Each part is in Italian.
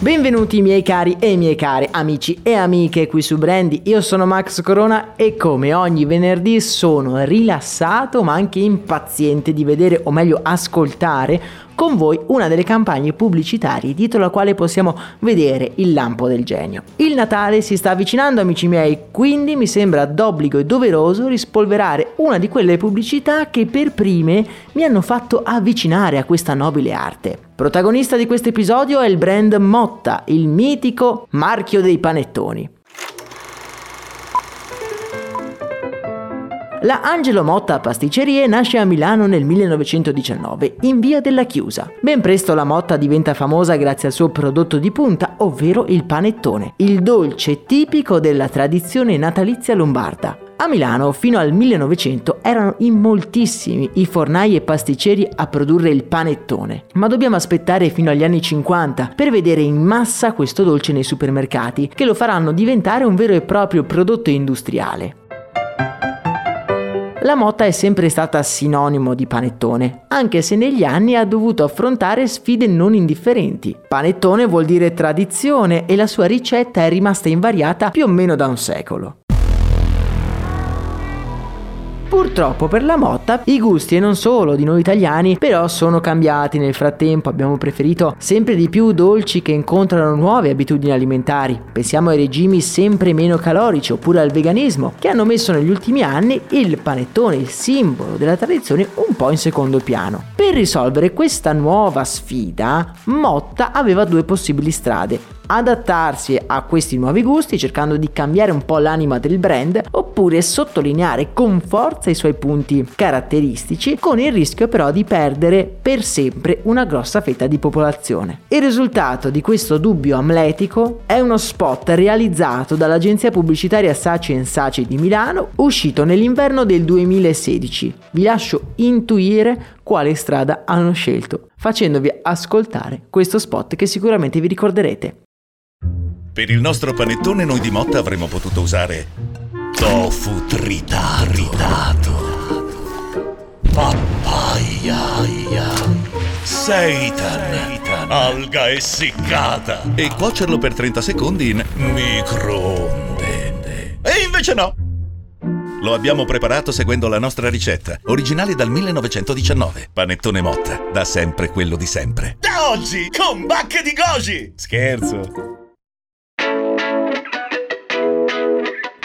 Benvenuti miei cari e miei cari amici e amiche qui su Brandy, io sono Max Corona e come ogni venerdì sono rilassato ma anche impaziente di vedere o meglio ascoltare con voi una delle campagne pubblicitarie dietro la quale possiamo vedere il lampo del genio. Il Natale si sta avvicinando amici miei, quindi mi sembra d'obbligo e doveroso rispolverare una di quelle pubblicità che per prime mi hanno fatto avvicinare a questa nobile arte. Protagonista di questo episodio è il brand Motta, il mitico marchio dei panettoni. La Angelo Motta Pasticcerie nasce a Milano nel 1919, in via della Chiusa. Ben presto la Motta diventa famosa grazie al suo prodotto di punta, ovvero il panettone, il dolce tipico della tradizione natalizia lombarda. A Milano fino al 1900 erano in moltissimi i fornai e pasticceri a produrre il panettone, ma dobbiamo aspettare fino agli anni 50 per vedere in massa questo dolce nei supermercati, che lo faranno diventare un vero e proprio prodotto industriale. La motta è sempre stata sinonimo di panettone, anche se negli anni ha dovuto affrontare sfide non indifferenti. Panettone vuol dire tradizione e la sua ricetta è rimasta invariata più o meno da un secolo. Purtroppo per la motta i gusti e non solo di noi italiani però sono cambiati nel frattempo, abbiamo preferito sempre di più dolci che incontrano nuove abitudini alimentari. Pensiamo ai regimi sempre meno calorici oppure al veganismo che hanno messo negli ultimi anni il panettone, il simbolo della tradizione, un po' in secondo piano. Per risolvere questa nuova sfida, Motta aveva due possibili strade adattarsi a questi nuovi gusti cercando di cambiare un po' l'anima del brand oppure sottolineare con forza i suoi punti caratteristici con il rischio però di perdere per sempre una grossa fetta di popolazione. Il risultato di questo dubbio amletico è uno spot realizzato dall'agenzia pubblicitaria Saci Saci di Milano uscito nell'inverno del 2016. Vi lascio intuire quale strada hanno scelto facendovi ascoltare questo spot che sicuramente vi ricorderete. Per il nostro panettone noi di Motta avremmo potuto usare tofu tritato, tritato. papaya, seitan, alga essiccata e cuocerlo per 30 secondi in microonde. E invece no! Lo abbiamo preparato seguendo la nostra ricetta, originale dal 1919. Panettone Motta, da sempre quello di sempre. Da oggi, con bacche di goji! Scherzo!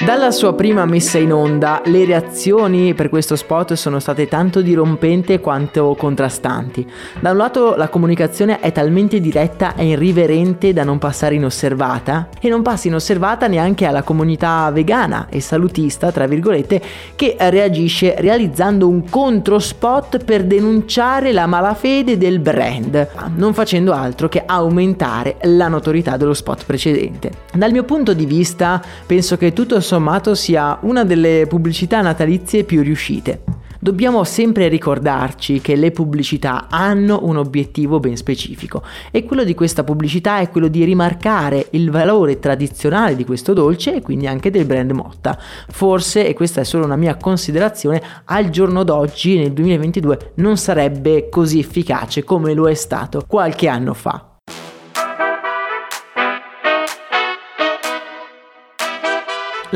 Dalla sua prima messa in onda, le reazioni per questo spot sono state tanto dirompenti quanto contrastanti. Da un lato la comunicazione è talmente diretta e irriverente da non passare inosservata e non passa inosservata neanche alla comunità vegana e salutista, tra virgolette, che reagisce realizzando un controspot per denunciare la malafede del brand, non facendo altro che aumentare la notorietà dello spot precedente. Dal mio punto di vista, penso che tutto sommato sia una delle pubblicità natalizie più riuscite. Dobbiamo sempre ricordarci che le pubblicità hanno un obiettivo ben specifico e quello di questa pubblicità è quello di rimarcare il valore tradizionale di questo dolce e quindi anche del brand Motta. Forse, e questa è solo una mia considerazione, al giorno d'oggi, nel 2022, non sarebbe così efficace come lo è stato qualche anno fa.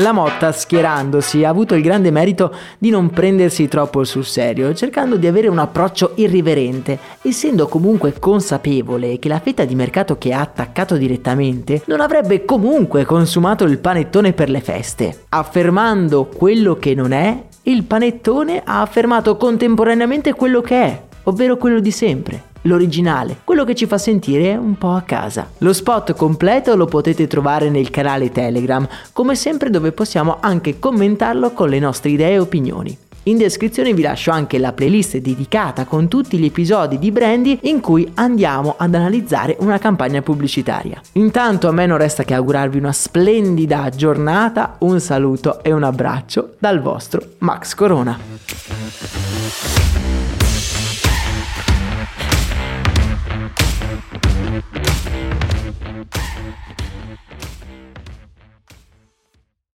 La Motta, schierandosi, ha avuto il grande merito di non prendersi troppo sul serio, cercando di avere un approccio irriverente, essendo comunque consapevole che la fetta di mercato che ha attaccato direttamente non avrebbe comunque consumato il panettone per le feste. Affermando quello che non è, il panettone ha affermato contemporaneamente quello che è, ovvero quello di sempre l'originale, quello che ci fa sentire un po' a casa. Lo spot completo lo potete trovare nel canale Telegram, come sempre dove possiamo anche commentarlo con le nostre idee e opinioni. In descrizione vi lascio anche la playlist dedicata con tutti gli episodi di Brandy in cui andiamo ad analizzare una campagna pubblicitaria. Intanto a me non resta che augurarvi una splendida giornata, un saluto e un abbraccio dal vostro Max Corona.